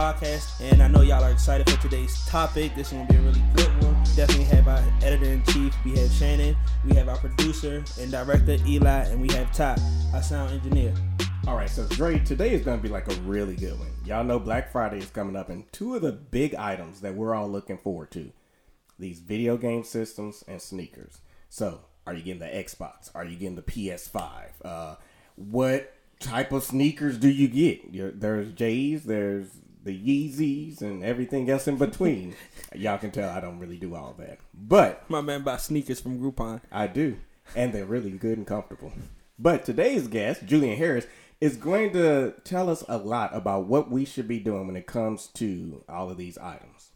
Podcast. And I know y'all are excited for today's topic. This is going to be a really good one. Definitely have our editor in chief. We have Shannon. We have our producer and director, Eli. And we have Ty, our sound engineer. All right, so Dre, today is going to be like a really good one. Y'all know Black Friday is coming up, and two of the big items that we're all looking forward to these video game systems and sneakers. So, are you getting the Xbox? Are you getting the PS5? Uh, what type of sneakers do you get? there's J's, there's the Yeezys, and everything else in between. Y'all can tell I don't really do all that. But my man buys sneakers from Groupon. I do, and they're really good and comfortable. But today's guest, Julian Harris, is going to tell us a lot about what we should be doing when it comes to all of these items.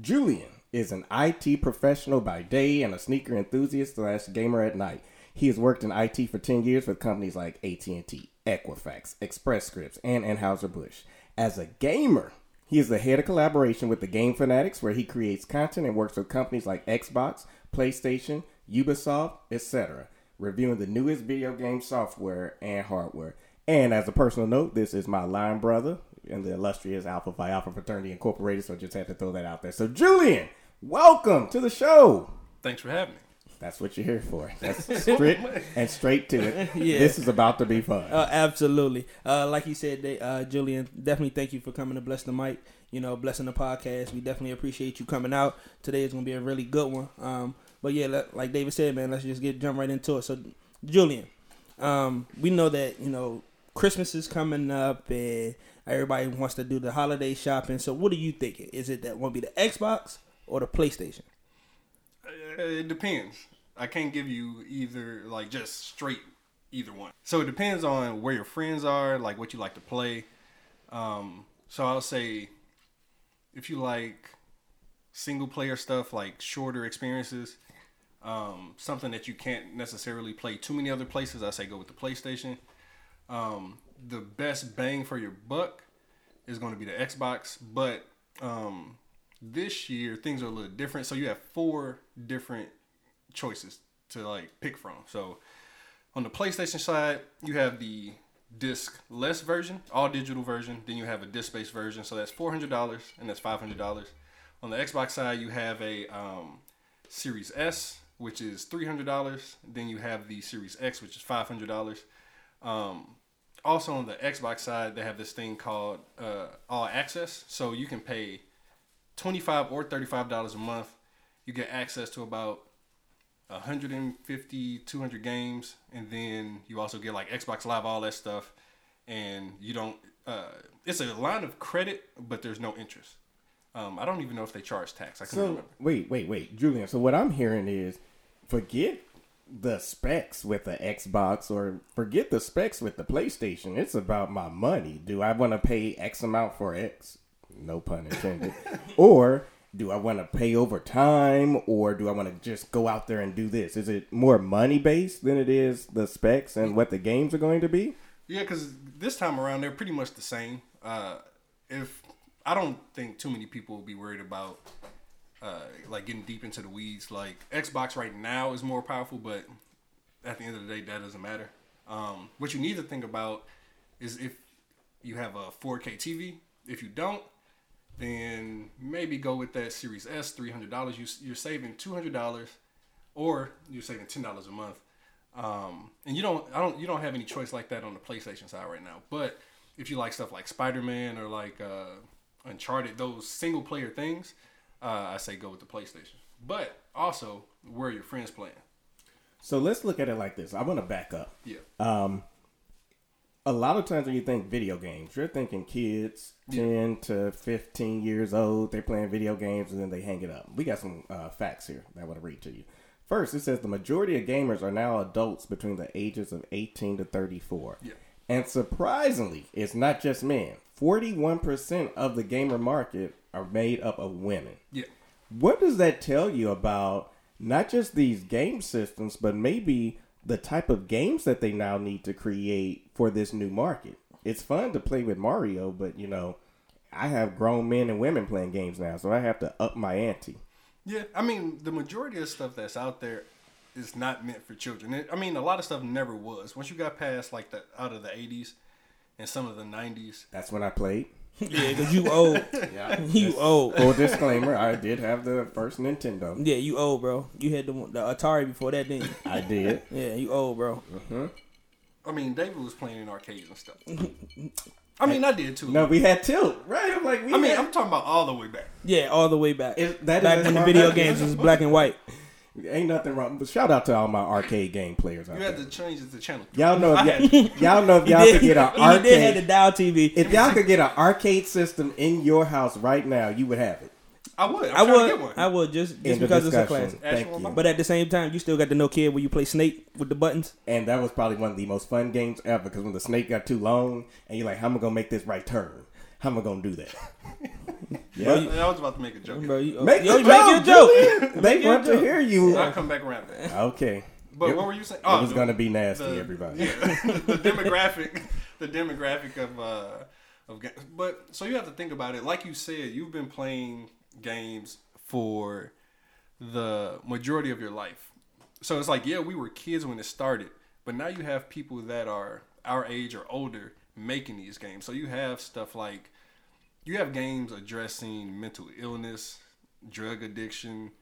Julian is an IT professional by day and a sneaker enthusiast slash gamer at night. He has worked in IT for 10 years with companies like AT&T, Equifax, Express Scripts, and Anheuser-Busch. As a gamer, he is the head of collaboration with the Game Fanatics, where he creates content and works with companies like Xbox, PlayStation, Ubisoft, etc., reviewing the newest video game software and hardware. And as a personal note, this is my line brother in the illustrious Alpha Phi Alpha Fraternity Incorporated, so just had to throw that out there. So, Julian, welcome to the show. Thanks for having me. That's what you're here for. That's strict and straight to it. Yeah. This is about to be fun. Uh, absolutely. Uh, like you said, they, uh, Julian, definitely thank you for coming to bless the mic. You know, blessing the podcast. We definitely appreciate you coming out. Today is going to be a really good one. Um, but yeah, like David said, man, let's just get jump right into it. So, Julian, um, we know that you know Christmas is coming up and everybody wants to do the holiday shopping. So what are you thinking? Is it that want to be the Xbox or the PlayStation? Uh, it depends. I can't give you either like just straight either one. So it depends on where your friends are, like what you like to play. Um, so I'll say if you like single player stuff, like shorter experiences, um, something that you can't necessarily play too many other places, I say go with the PlayStation um, the best bang for your buck is going to be the Xbox, but um, this year things are a little different. So you have four different choices to like pick from. So on the PlayStation side, you have the disc less version, all digital version. Then you have a disc based version. So that's four hundred dollars and that's five hundred dollars. On the Xbox side, you have a um, Series S, which is three hundred dollars. Then you have the Series X, which is five hundred dollars. Um, also on the Xbox side, they have this thing called uh, All Access, so you can pay twenty five or thirty five dollars a month. You get access to about 150, 200 games, and then you also get like Xbox Live, all that stuff, and you don't. Uh, it's a line of credit, but there's no interest. Um, I don't even know if they charge tax. I can so, remember. Wait, wait, wait, Julian. So what I'm hearing is, forget the specs with the Xbox or forget the specs with the PlayStation. It's about my money. Do I want to pay X amount for X? No pun intended. or do I want to pay over time or do I want to just go out there and do this? Is it more money based than it is the specs and what the games are going to be? Yeah, because this time around they're pretty much the same. Uh, if I don't think too many people will be worried about uh, like getting deep into the weeds. Like Xbox right now is more powerful, but at the end of the day, that doesn't matter. Um, what you need to think about is if you have a 4K TV. If you don't, then maybe go with that Series S, three hundred dollars. You, you're saving two hundred dollars, or you're saving ten dollars a month. Um, and you don't, I don't, you don't have any choice like that on the PlayStation side right now. But if you like stuff like Spider Man or like uh, Uncharted, those single player things, uh, I say go with the PlayStation. But also, where are your friends playing? So let's look at it like this. I want to back up. Yeah. Um, a lot of times when you think video games, you're thinking kids yeah. 10 to 15 years old. They're playing video games and then they hang it up. We got some uh, facts here that I want to read to you. First, it says the majority of gamers are now adults between the ages of 18 to 34. Yeah. And surprisingly, it's not just men. 41% of the gamer market are made up of women. Yeah. What does that tell you about not just these game systems, but maybe the type of games that they now need to create for this new market? It's fun to play with Mario, but you know, I have grown men and women playing games now, so I have to up my ante. Yeah, I mean, the majority of stuff that's out there is not meant for children. I mean, a lot of stuff never was. Once you got past like the out of the '80s, and some of the '90s. That's when I played. yeah, because you old. Yeah. you old. Full disclaimer: I did have the first Nintendo. Yeah, you old, bro. You had the the Atari before that, didn't you? I did. Yeah, you old, bro. Mm-hmm. I mean, David was playing in arcades and stuff. I mean, I did too. No, we had tilt, right? I'm like, we I mean, I'm talking about all the way back. Yeah, all the way back. It- that back is when the video games was black and white. Ain't nothing wrong. But shout out to all my arcade game players out You had there. to change the channel. Y'all know, if y'all, y'all know if y'all could get an arcade. he did have the arcade. dial TV. If y'all could get an arcade system in your house right now, you would have it. I would. I'm I trying to get would, one. I would just just the because it's a classic. Thank Actual you. But at the same time, you still got the Nokia where you play Snake with the buttons. And that was probably one of the most fun games ever because when the snake got too long, and you're like, "How am I gonna make this right turn? How am I gonna do that?" yeah, I was about to make a joke. Bro, you, make, yo, the make your joke, joke. They your want to hear you. I'll come back around. Okay, But It- what were you saying? it was gonna be nasty, the- everybody. Yeah, the demographic, the demographic of uh of but so you have to think about it. Like you said, you've been playing games for the majority of your life. So it's like, yeah, we were kids when it started, but now you have people that are our age or older making these games. So you have stuff like you have games addressing mental illness, drug addiction,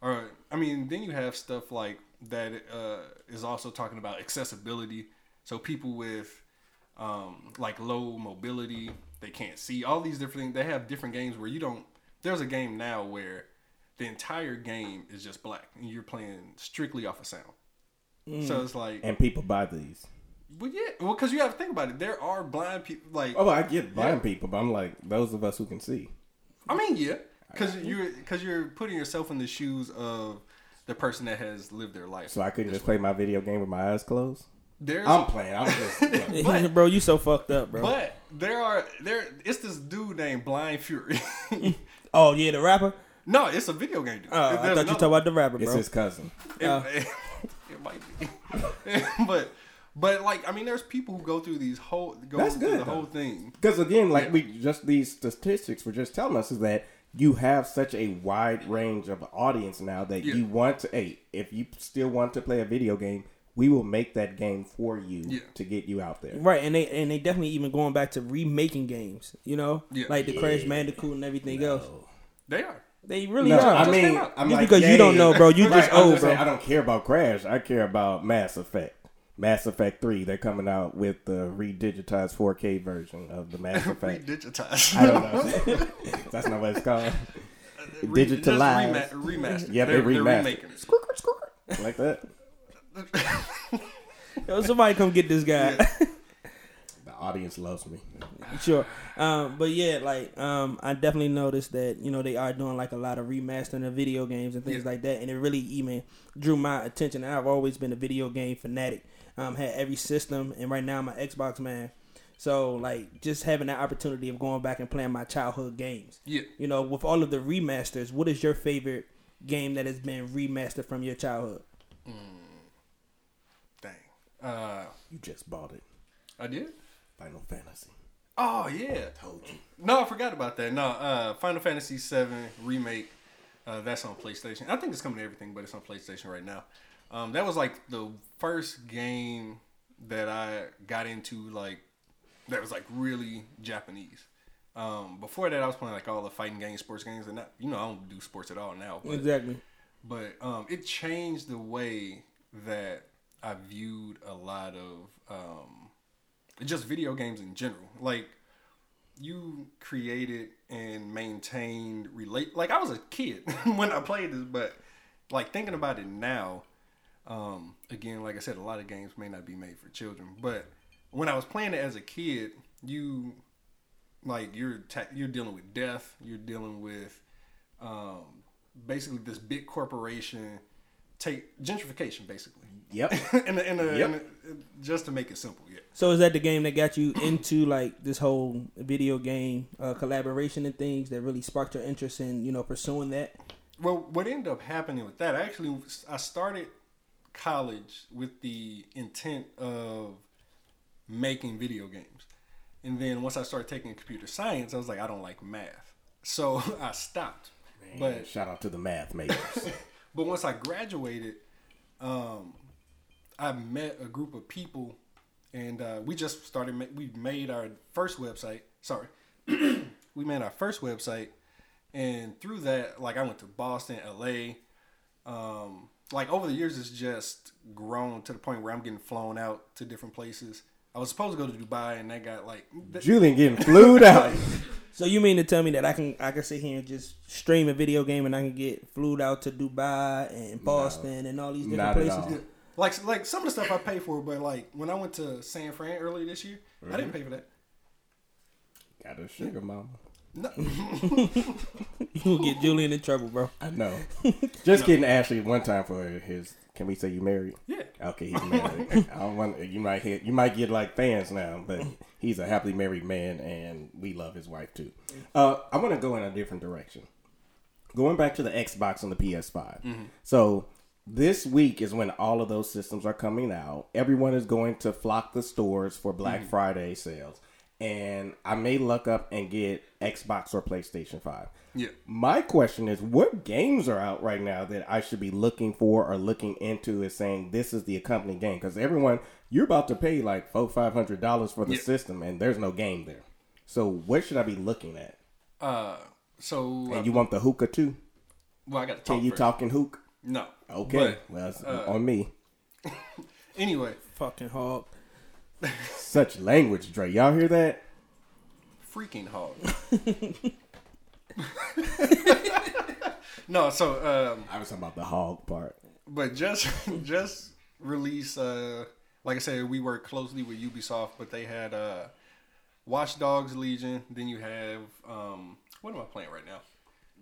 or I mean, then you have stuff like that uh, is also talking about accessibility. So people with um, like low mobility, they can't see all these different things. They have different games where you don't. There's a game now where the entire game is just black and you're playing strictly off of sound. So it's like, And people buy these. Well, yeah, well, because you have to think about it. There are blind people, like Oh, I get blind people, but I'm like those of us who can see. I mean, yeah, because you're because you're putting yourself in the shoes of the person that has lived their life. So I couldn't just play my video game with my eyes closed. There's, I'm playing. I'm just. But- bro, you so fucked up, bro. but there are there. It's this dude named Blind Fury. oh yeah, the rapper. no, it's a video game dude. Oh, I thought you another- talking about the rapper, it's his cousin. It, Oh. it might be, but but like I mean, there's people who go through these whole go That's through good, the though. whole thing. Because again, like we just these statistics were just telling us is that you have such a wide range of audience now that Yeah. you want to. Hey, if you still want to play a video game, we will make that game for you Yeah. to get you out there. Right, and they and they definitely even going back to remaking games. You know, Yeah. like the Crash Bandicoot and everything else. They are. They really No, are. I just mean, came out. I'm Just like, because you don't know, bro, you Right, just I'm old, saying, bro. I don't care about Crash. I care about Mass Effect. Mass Effect Three. They're coming out with the redigitized 4K version of the Mass Effect. Redigitized. I don't know. That's not what it's called. Re- digitalized. just rema- remastered. Yeah, they they're, remastered. They're remaking it. like that. Yo, somebody come get this guy. The audience loves me. sure. Um, but yeah, like um, I definitely noticed that you know they are doing like a lot of remastering of video games and things Yeah. like that, and it really even drew my attention. And I've always been a video game fanatic. Um, had every system, and right now I'm an Xbox man. So like just having that opportunity of going back and playing my childhood games. Yeah. You know, with all of the remasters, what is your favorite game that has been remastered from your childhood? Dang. Uh, You just bought it. I did. Final Fantasy. Oh yeah. I Told you. No, I forgot about that. No, uh, Final Fantasy VII remake. Uh, that's on PlayStation. I think it's coming to everything, but it's on PlayStation right now. Um, that was like the first game that I got into, like that was like really Japanese. Um, before that, I was playing like all the fighting games, sports games, and not, you know I don't do sports at all now. But Exactly. but um, it changed the way that I viewed a lot of um, just video games in general. Like you created and maintained relate. Like I was a kid when I played this, but like thinking about it now, um, again, like I said, a lot of games may not be made for children, but when I was playing it as a kid, you like you're ta- you're dealing with death, you're dealing with um, basically this big corporation take gentrification basically. Yep. in a, in a, Yep. just to make it simple, yeah. So is that the game that got you into like this whole video game uh, collaboration and things that really sparked your interest in you know pursuing that? Well, what ended up happening with that, I actually, I started college with the intent of making video games. And then once I started taking computer science, I was like, I don't like math. So I stopped. But shout out to the math majors. but once I graduated, um, I met a group of people and uh, we just started. Ma- we made our first website. Sorry, we made our first website, and through that, like I went to Boston, L.A. Um, like over the years, it's just grown to the point where I'm getting flown out to different places. I was supposed to go to Dubai, and that got like th- Julian getting flued out. So you mean to tell me that I can I can sit here and just stream a video game and I can get flew out to Dubai and Boston and all these different Not at places? all. like like some of the stuff I pay for, but like when I went to San Fran earlier this year, I didn't mm-hmm. pay for that. Got a sugar mama. No. You will get Julian in trouble, bro. I know. Just kidding, Ashley. One time for his. Can we say you married? Yeah. Okay, he's married. I don't want you might hit, you might get like fans now, but he's a happily married man, and we love his wife too. Uh, I want to go in a different direction. Going back to the Xbox and the PS5. So this week is when all of those systems are coming out. Everyone is going to flock the stores for Black Friday sales, and I may luck up and get Xbox or PlayStation Five. Yeah. My question is, what games are out right now that I should be looking for or looking into as saying this is the accompanying game? Because everyone, you're about to pay like four, five hundred dollars for the Yeah. system, and there's no game there. So what should I be looking at? Uh, so uh, And you want the hookah too? well, I got to talk. Can you talking hook? No. Okay, But, well, it's uh, on me. anyway, Fucking hog. Such language, Dre. Y'all hear that? freaking hog. no, so um, I was talking about the hog part. but just just release. Uh, like I said, we work closely with Ubisoft, but they had uh, Watch Dogs Legion. Then you have um, what am I playing right now?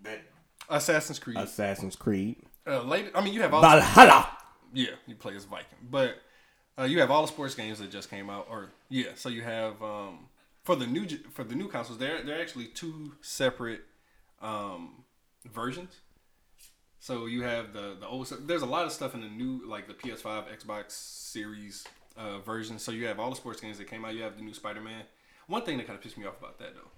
That Assassin's Creed. Assassin's Creed. Uh, later, I mean, you have all. Valhalla. Yeah, you play as Viking, but uh, you have all the sports games that just came out, or yeah. So you have um, for the new for the new consoles, they're they're actually two separate um, versions. So you have the the old. There's a lot of stuff in the new, like the PS5, Xbox Series uh, version. So you have all the sports games that came out. You have the new Spider Man. One thing that kind of pissed me off about that though,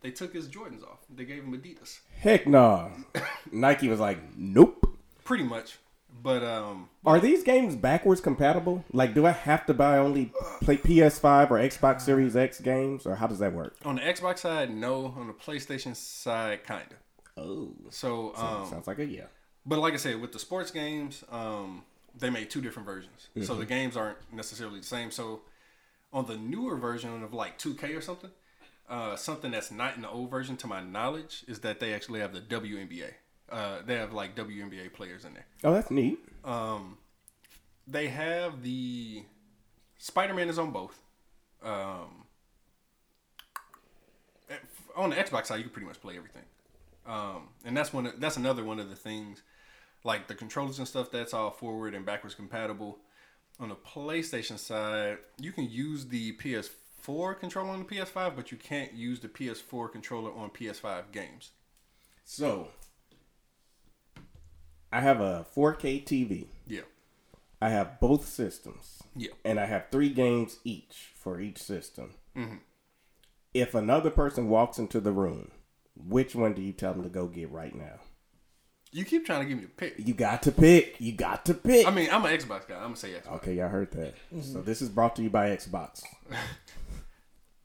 they took his Jordans off. They gave him Adidas, Heck no. Nike was like, nope. pretty much. But um, Are these games backwards compatible? Like, do I have to buy only play PS5 or Xbox Series X games, or how does that work? on the Xbox side, no. On the PlayStation side, kinda. Oh, So, um, sounds like a yeah. but like I said, with the sports games, um, they made two different versions, so the games aren't necessarily the same. So, on the newer version of like 2K or something, uh, something that's not in the old version, to my knowledge, is that they actually have the WNBA. Uh, they have like WNBA players in there. Oh, that's neat. They have the Spider Man is on both. Um, on the Xbox side, you can pretty much play everything, um, and that's one. Of, that's another one of the things, like the controllers and stuff. That's all forward and backwards compatible. On the PlayStation side, you can use the PS4 controller on the PS5, but you can't use the PS4 controller on PS5 games. So, I have a 4K TV. Yeah, I have both systems, yeah. and I have three games each for each system. If another person walks into the room, which one do you tell them to go get right now? You keep trying to give me a pick. You got to pick. You got to pick. I mean, I'm an Xbox guy. I'm gonna say Xbox. okay, y'all heard that. So this is brought to you by Xbox.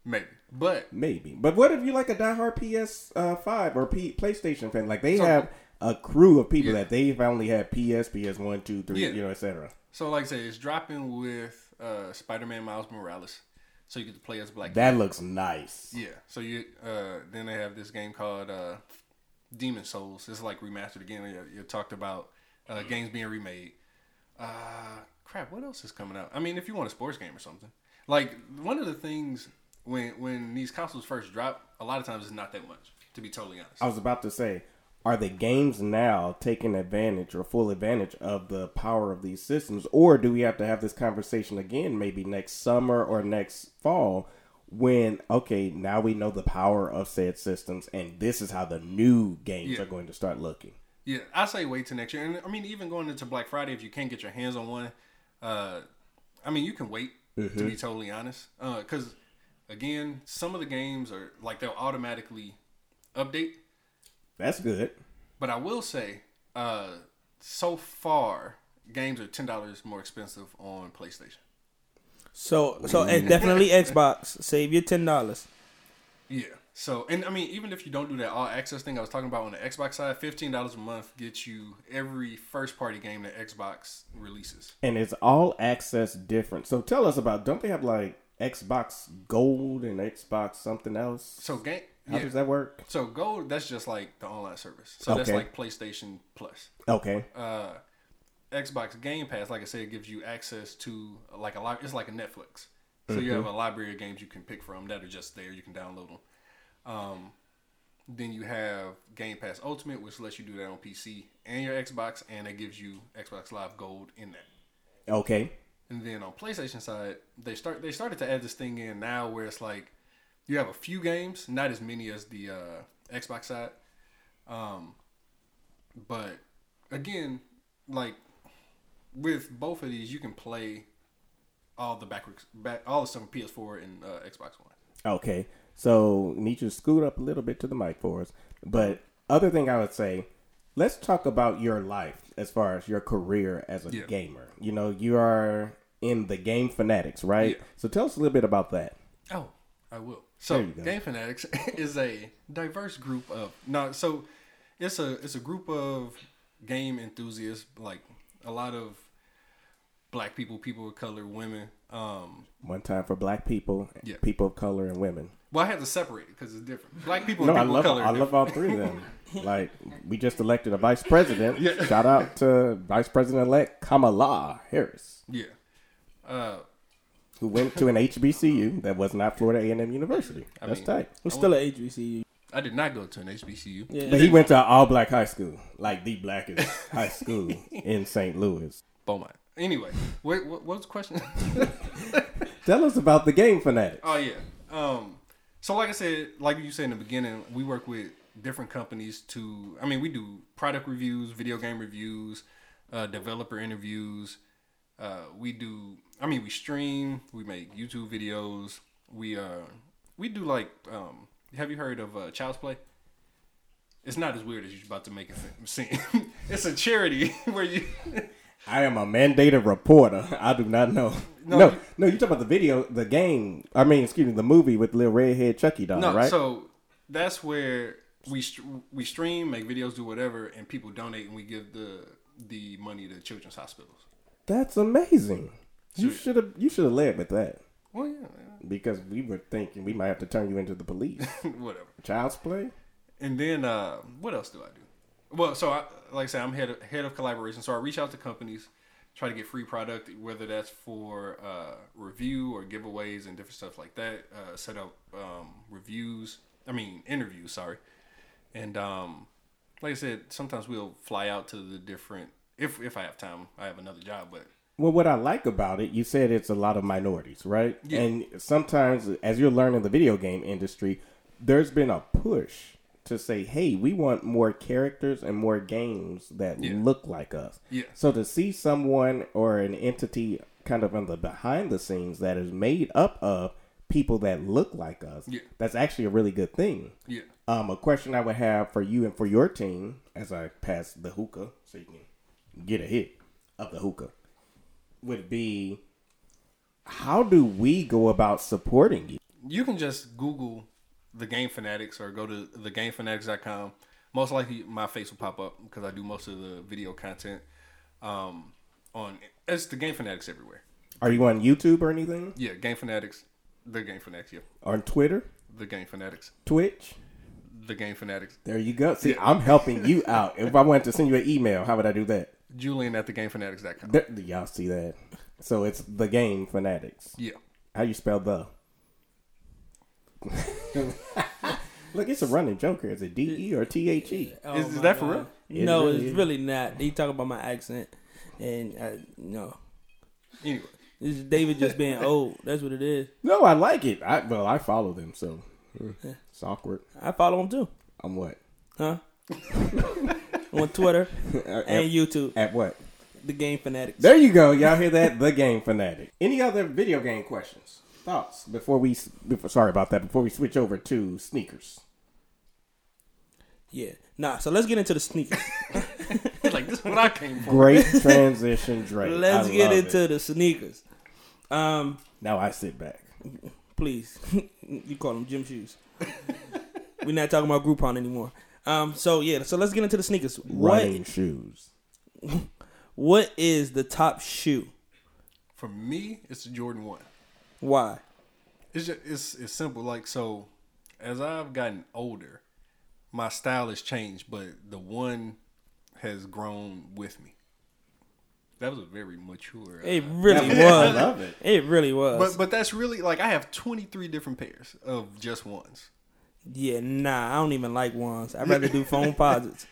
Maybe, but Maybe, but what if you like a diehard PS uh, five or P- PlayStation fan? Like they So- have a crew of people Yeah. that they've only had PS, PS one, two, three, Yeah. you know, etc. So, like I said, it's dropping with uh, Spider-Man Miles Morales, so you get to play as Black. That looks nice. yeah. So you uh, then they have this game called uh, Demon Souls. It's like remastered again. You, you talked about uh, games being remade. Uh, crap. What else is coming out? I mean, if you want a sports game or something, like one of the things when when these consoles first drop, a lot of times it's not that much. To be totally honest. I was about to say, are the games now taking advantage or full advantage of the power of these systems, or do we have to have this conversation again, maybe next summer or next fall? When okay, now we know the power of said systems, and this is how the new games Yeah. are going to start looking. Yeah, I say wait till next year. And I mean, even going into Black Friday, if you can't get your hands on one, uh, I mean, you can wait. To be totally honest, because again, some of the games are like they'll automatically update. That's good. But I will say, uh, so far, games are ten dollars more expensive on PlayStation. So so eh, definitely Xbox. Save your ten dollars. Yeah. So, and I mean, even if you don't do that all access thing I was talking about on the Xbox side, fifteen dollars a month gets you every first party game that Xbox releases. And it's all access different. So tell us about. Don't they have like Xbox Gold and Xbox something else? So game. How yeah. does that work? So Gold, that's just like the online service. So that's like PlayStation Plus. Okay. Uh, Xbox Game Pass, like I said, gives you access to like a lot. It's like a Netflix. So you have a library of games you can pick from that are just there. You can download them. Um, then you have Game Pass Ultimate, which lets you do that on PC and your Xbox, and it gives you Xbox Live Gold in that. Okay. And then on PlayStation side, they start they started to add this thing in now where it's like you have a few games, not as many as the uh, Xbox side. Um, but again, like with both of these, you can play all the backwards back all the stuff on PS4 and uh, Xbox One. Okay. So need you to scoot up a little bit to the mic for us. But other thing I would say, let's talk about your life as far as your career as a Yeah. gamer. You know, you are in the game fanatics, right? Yeah. So tell us a little bit about that. Oh, I will. So There you go. Game Fanatics is a diverse group of no. So it's a it's a group of game enthusiasts, like a lot of black people, people of color, women. Um, One time for black people, Yeah. people of color, and women. well, I had to separate it because it's different. Black people No, and I love of color. I love all three of them. like we just elected a vice president. Shout out to Vice President elect Kamala Harris, yeah. Uh, who went to an HBCU that was not Florida A and M University. I That's mean- tight. I'm still at HBCU. I did not go to an HBCU. Yeah. But he went to an all black high school, like the blackest high school in St. Louis. Beaumont. Anyway, wait, what, what was the question? Tell us about the game fanatic. Oh yeah. Um, so like I said, like you said in the beginning, we work with different companies to. I mean, we do product reviews, video game reviews, uh, developer interviews. Uh, we do. I mean, we stream. We make YouTube videos. We uh, we do like. Um, have you heard of uh, Child's Play? It's not as weird as you're about to make it seem. it's a charity where you. I am a mandated reporter. I do not know. No, No, you- no, you talking about the video, the game. I mean, excuse me, the movie with little redhead Chucky doll, No, right? so that's where we we stream, make videos, do whatever, and people donate, and we give the the money to children's hospitals. That's amazing. You should have you should have led with that Well, yeah, because we were thinking we might have to turn you into the police. whatever. Child's play. And then uh, what else do I do? Well, so I, like I said, I'm head of, head of collaboration, so I reach out to companies, try to get free product, whether that's for uh, review or giveaways and different stuff like that. Uh, set up um, reviews, I mean interviews, sorry. And um, like I said, sometimes we'll fly out to the different. If if I have time, I have another job, but Well, what I like about it, you said it's a lot of minorities, right? Yeah. And sometimes, as you're learning the video game industry, there's been a push to say, "Hey, we want more characters and more games that Yeah. look like us." Yeah. So to see someone or an entity kind of on the behind the scenes that is made up of people that look like us, Yeah. that's actually a really good thing. yeah, Um, a question I would have for you and for your team as I pass the hookah, so you can get a hit of the hookah, would be how do we go about supporting you? you can just Google the Game Fanatics or go to thegamefanatics.com. Most likely, my face will pop up because I do most of the video content. Um, on it's the Game Fanatics everywhere. Are you on YouTube or anything? Yeah, Game Fanatics, the Game Fanatics. Yeah, On Twitter, the Game Fanatics, Twitch? the Game Fanatics. There you go. See, I'm helping you out. If I wanted to send you an email, how would I do that? Julian at thegamefanatics.com. There, y'all see that? So it's the game fanatics. Yeah, How you spell the? Look, it's a running joke here. Is it D E or T H E? Oh Is- is my that for real? It No, really it's is. really not. He talk about my accent, and uh, no, anyway, this is David just being old. That's what it is. No, I like it. I well, I follow them, so hmm, it's awkward. I follow them too, I'm what? huh? On Twitter at, and YouTube, at what? the Game Fanatics. There you go. Y'all hear that? The game fanatic. Any other video game questions, thoughts before we? Before, sorry about that. Before we switch over to sneakers. Yeah, nah. So let's get into the sneakers. like this is what I came for. Great transition, Drake. Let's I get into it. the sneakers. Um, Now I sit back. Please, you call them gym shoes. We're not talking about Groupon anymore. Um, so yeah, so let's get into the sneakers. Running What shoes. what is the top shoe? For me, it's the Jordan One. Why? It's just, it's it's simple. Like so, as I've gotten older, my style has changed, but the one has grown with me. That was a very mature. uh, It really was. I love it. It really was. but but that's really like I have twenty three different pairs of just ones. Yeah, nah, I don't even like ones. I'd rather do phone posits.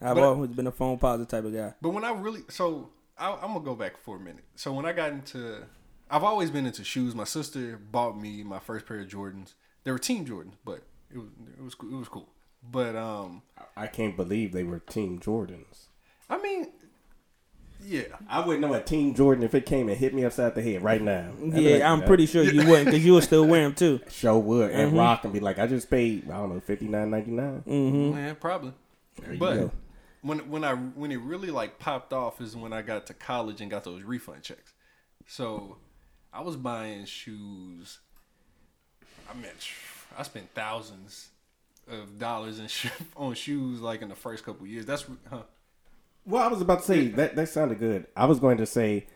I've But- always been a Foamposite type of guy. But when I really so I, I'm gonna go back for a minute. So when I got into, I've always been into shoes. My sister bought me my first pair of Jordans. They were Team Jordans, but it was it was cool. It was cool. But um, I can't believe they were Team Jordans. I mean, yeah, I wouldn't know a Team Jordan if it came and hit me upside the head right now. I'd yeah, like, I'm pretty sure you wouldn't because you would still wear them too. Show would and Mhm. rock and be like, I just paid I don't know fifty nine ninety nine. Mm-hmm. yeah, probably. you But go. when when I when it really like popped off is when I got to college and got those refund checks. So I was buying shoes. I mean, I spent thousands of dollars in sho- on shoes like in the first couple years. That's huh. Well, I was about to say that that sounded good. I was going to say,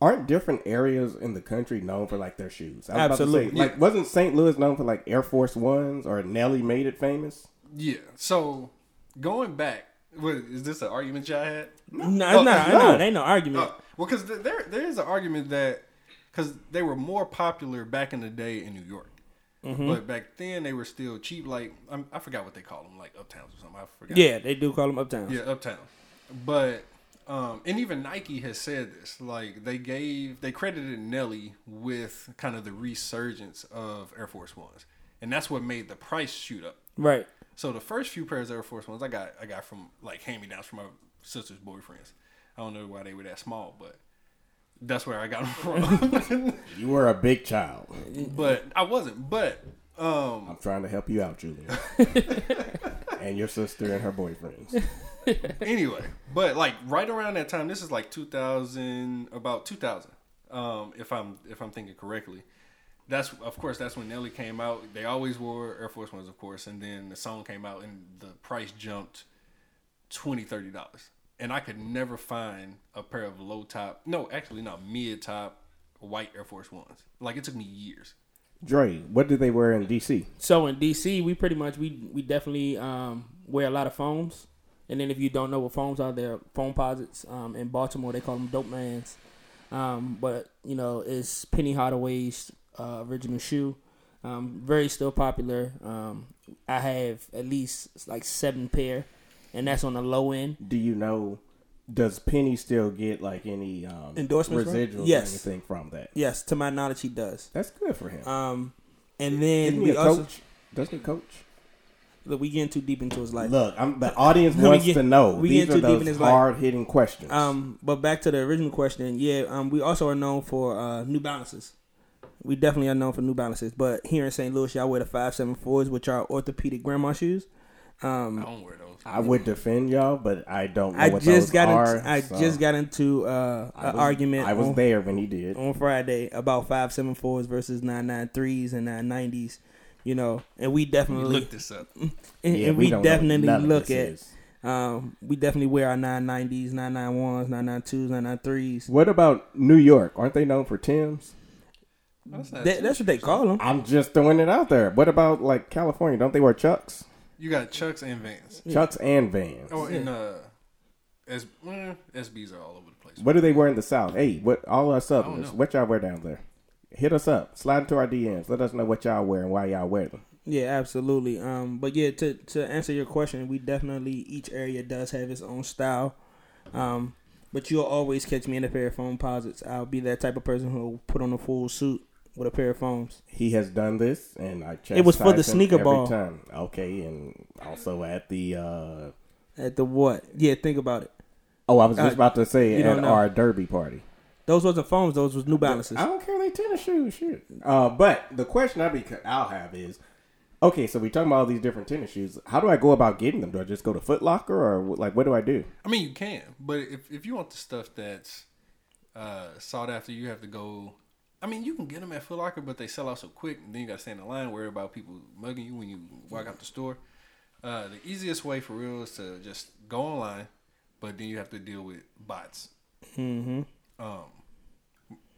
aren't different areas in the country known for like their shoes? I was About to Absolutely. say, like, wasn't St. Louis known for like Air Force Ones or Nelly made it famous? Yeah. So going back, what is this an argument y'all had? No, Oh, it's not. no. No, ain't no argument. Uh, well, because there there is an argument that because they were more popular back in the day in New York, Mm-hmm. but back then they were still cheap. Like I'm, I forgot what they call them, like uptowns or something. I forgot. yeah, they do call them uptown. yeah, uptown. But um, and even Nike has said this. Like they gave they credited Nelly with kind of the resurgence of Air Force Ones, and that's what made the price shoot up. Right. So the first few pairs of Air Force Ones I got, I got from like hand me downs from my sister's boyfriends. I don't know why they were that small, but that's where I got them from. You were a big child. but I wasn't. But um, I'm trying to help you out, Julian, and your sister and her boyfriends. anyway, but like right around that time, this is like 2000, about 2000, um, if I'm if I'm thinking correctly. That's of course that's when Nelly came out. They always wore Air Force Ones, of course, and then the song came out and the price jumped 20 30 dollars, and I could never find a pair of low top, no, actually not mid top white Air Force Ones. Like it took me years. Dre, what did they wear in DC? So in DC, we pretty much we we definitely um, wear a lot of foams. And then if you don't know what foams are, they're Foamposites. Um, in Baltimore, they call them dope mans. Um, but you know, it's Penny Hardaway's uh, original shoe. Um, very still popular. Um, I have at least like seven pair, and that's on the low end. Do you know? Does Penny still get like any um, Endorsements residuals Yes. or anything from that? Yes, to my knowledge, he does. That's good for him. Um, and then Isn't he we also coach? Doesn't he coach? look, we getting too deep into his life. Look, I'm, the audience wants get- to know. we These get are too deep in his hard hitting questions. Um, but back to the original question, yeah, um, we also are known for uh, New Balances. We definitely are known for New Balances, but here in St. Louis, y'all wear the five seven fours, which are orthopedic grandma shoes. I Um, don't wear those. I would defend y'all, but I don't know I what just those got are. into, I so just got into uh, an was- argument. I was on, there when he did. on Friday about five seven fours versus nine nine threes and nine nineties. You know, and we Let me definitely look this up. and, Yeah, and we, don't know what definitely look at is. um, we definitely wear our nine nineties, nine nine ones, nine nine twos, nine nine threes. What about New York? Aren't they known for Tim's? That's, That, that's what they call them. I'm just throwing it out there. What about like California? Don't they wear Chucks? You got Chucks and Vans. Chucks and Vans. Oh, and uh, S, eh, SBs are all over the place. What do they wear in the South? Hey, what all our I Southerners? know. What y'all wear down there? Hit us up. Slide into our DMs. Let us know what y'all wear and why y'all wear them. Yeah, absolutely. Um, but yeah, to to answer your question, we definitely each area does have its own style. Um, but you'll always catch me in a pair of Foamposites. I'll be that type of person who will put on a full suit with a pair of foams. He has done this, and I checked. It was for the sneaker ball. Time. Okay, and also at the. uh At the what? Yeah, think about it. Oh, I was just Uh, about to say at know. our derby party. Those wasn't foams. Those was New Balances. I don't care. They tennis shoes, shit. Uh, but the question I be I'll have is, okay, so we talking about all these different tennis shoes. How do I go about getting them? Do I just go to Foot Locker or like what do I do? I mean, you can, but if if you want the stuff that's uh, sought after, you have to go I mean, you can get them at Foot Locker, but they sell out so quick, and then you got to stand in line, worry about people mugging you when you walk out the store. Uh, the easiest way for real is to just go online, but then you have to deal with bots. Mm-hmm. Um,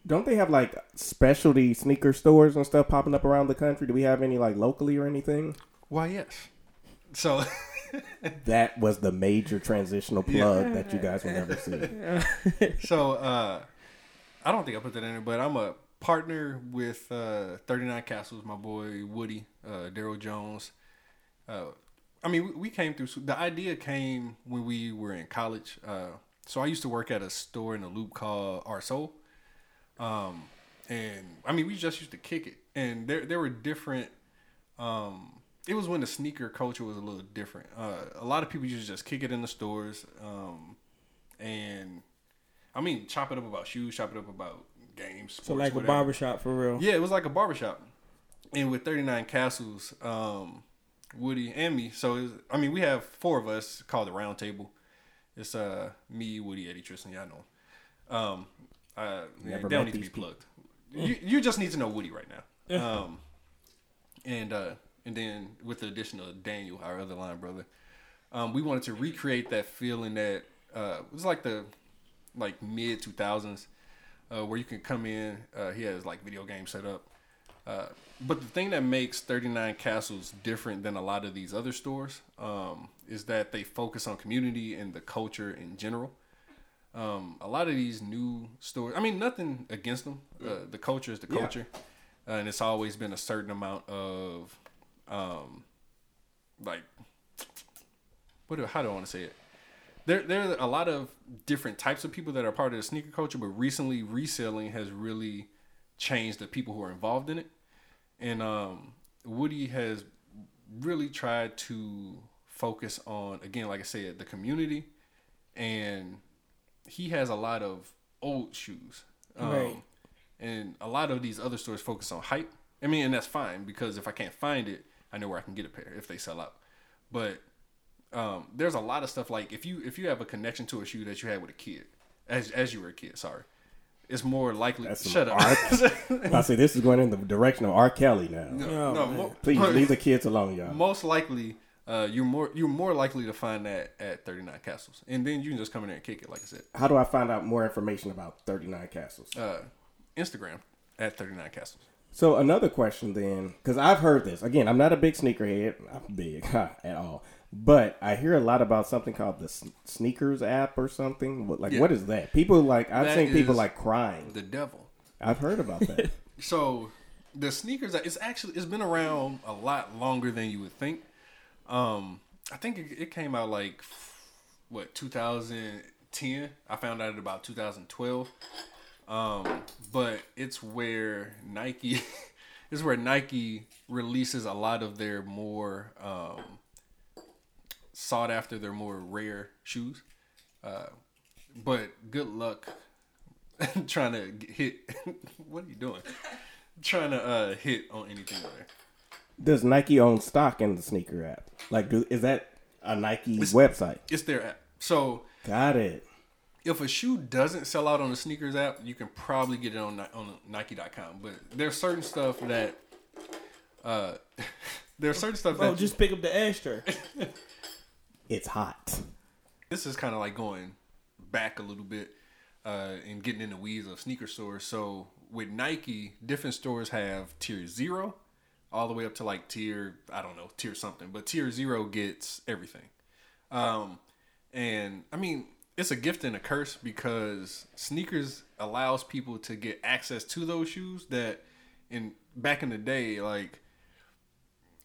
Don't they have like specialty sneaker stores and stuff popping up around the country? Do we have any like locally or anything? why, yes. So, That was the major transitional plug that you guys will never see. so uh, I don't think I put that in there, but I'm a partner with uh, 39 Castles, my boy Woody, uh, Daryl Jones. Uh, I mean, we, came through. The idea came when we were in college. Uh, so I used to work at a store in the loop called Our Soul. Um, and I mean, we just used to kick it, and there there were different. Um, it was when the sneaker culture was a little different. Uh, a lot of people used to just kick it in the stores, um, and I mean, chop it up about shoes, chop it up about games. So sports, like a whatever. barbershop for real. Yeah, it was like a barbershop. And with 39 Castles, um, Woody and me. So, it was, I mean, we have four of us called the Round Table. It's uh me, Woody, Eddie, Tristan. Y'all know. Um, uh, Never they don't need to be people. plugged. You, you just need to know Woody right now. Um, and uh, and then with the addition of Daniel, our other line brother, um, we wanted to recreate that feeling that uh, it was like the like mid 2000s uh, where you can come in. Uh, he has like video games set up. Uh, but the thing that makes 39 Castles different than a lot of these other stores um, is that they focus on community and the culture in general. Um, a lot of these new stores, I mean, nothing against them. Uh, the culture is the Yeah. culture. Uh, and it's always been a certain amount of, um, like, what do, how do I want to say it? There there are a lot of different types of people that are part of the sneaker culture, but recently reselling has really changed the people who are involved in it. And um, Woody has really tried to focus on again, like I said, the community, and he has a lot of old shoes. Um, Right. And a lot of these other stores focus on hype. I mean, and that's fine because if I can't find it, I know where I can get a pair if they sell out. But um, there's a lot of stuff like if you if you have a connection to a shoe that you had with a kid, as as you were a kid, sorry, it's more likely. That's shut up. I say this is going in the direction of R. Kelly now. Oh, no, man. mo- Please leave the kids alone, y'all. most likely, uh, you're more you're more likely to find that at 39 Castles, and then you can just come in there and kick it. Like I said, How do I find out more information about 39 Castles? uh, Instagram at 39 Castles. So another question then, because I've heard this again. I'm not a big sneakerhead, not big at all, but I hear a lot about something called the sneakers app or something. Like, Yeah. what is that? People like I've That seen people like crying. The devil. I've heard about that. So the sneakers it's actually it's been around a lot longer than you would think. Um, I think it, it came out like what 2010. I found out about 2012. Um, but it's where Nike is where Nike releases a lot of their more um, sought after, their more rare shoes. Uh, but good luck trying to hit. what are you doing? Trying to uh, hit on anything there. Does Nike own stock in the sneaker app? Like, do, is that a Nike It's- website? It's their app. So Got it. if a shoe doesn't sell out on the sneakers app, you can probably get it on on Nike.com. But there's certain stuff that uh, there's certain stuff Oh, that just pick up the ashtray. It's hot. this is kind of like going back a little bit uh, and getting in the weeds of sneaker stores. So with Nike, different stores have tier zero, all the way up to like tier I don't know tier something, but tier zero gets everything. Um, and I mean it's a gift and a curse because sneakers allows people to get access to those shoes that in back in the day like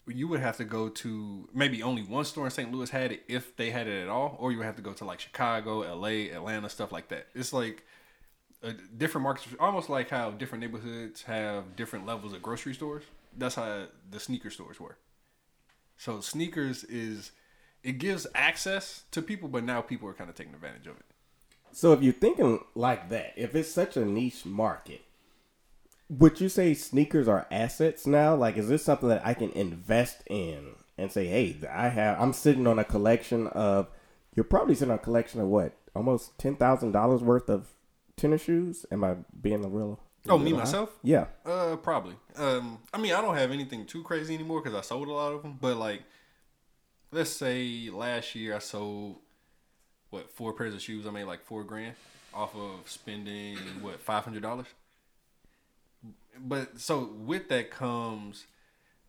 you would have to go to maybe only one store in St. Louis had it if they had it at all, or you would have to go to like Chicago, LA, Atlanta, stuff like that. It's like a different markets, almost like how different neighborhoods have different levels of grocery stores. That's how the sneaker stores were. So sneakers is it gives access to people, but now people are kind of taking advantage of it. So if you're thinking like that, if it's such a niche market, would you say sneakers are assets now? Like, is this something that I can invest in and say, "Hey, I have. I'm sitting on a collection of. You're probably sitting on a collection of what, almost ten thousand dollars worth of tennis shoes. Am I being a real Oh, me myself? Yeah. Uh, probably. Um, I mean, I don't have anything too crazy anymore because I sold a lot of them. But like, let's say last year I sold what four pairs of shoes. I made like four grand off of spending what five hundred dollars. But so with that comes,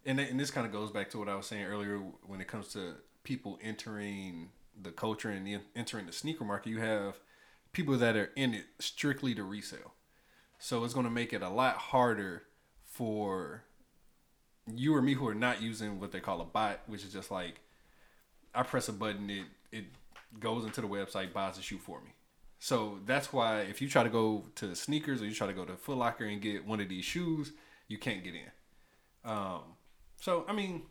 and and this kind of goes back to what I was saying earlier when it comes to people entering the culture and the, entering the sneaker market. You have people that are in it strictly to resale. So it's going to make it a lot harder for you or me who are not using what they call a bot, which is just like I press a button, it it goes into the website, buys a shoe for me. So that's why if you try to go to SNKRS or you try to go to Foot Locker and get one of these shoes, you can't get in. Um, so I mean,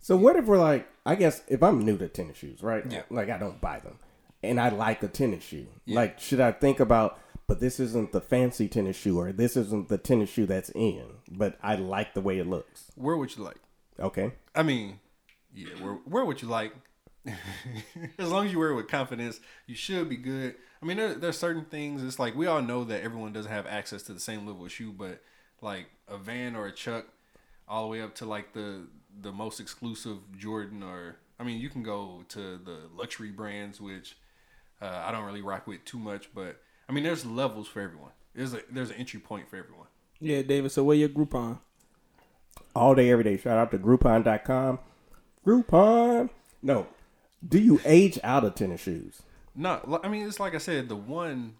So what if we're like, I guess if I'm new to tennis shoes, right? Yeah. Like I don't buy them, and I like a tennis shoe. Like, should I think about? But this isn't the fancy tennis shoe, or this isn't the tennis shoe that's in. But I like the way it looks. where would you like? Okay. I mean, yeah, Where wear what you like. as long as you wear it with confidence, you should be good. I mean, there, there's certain things. It's like we all know that everyone doesn't have access to the same level of shoe, but like a Van or a Chuck, all the way up to like the the most exclusive Jordan, or I mean, you can go to the luxury brands, which uh, I don't really rock with too much. But I mean, there's levels for everyone. There's a there's an entry point for everyone. Yeah, David. So wear your Groupon? All day, every day. Shout out to Groupon.com. Groupon. No. Do you age out of tennis shoes? No, I mean it's like I said, the one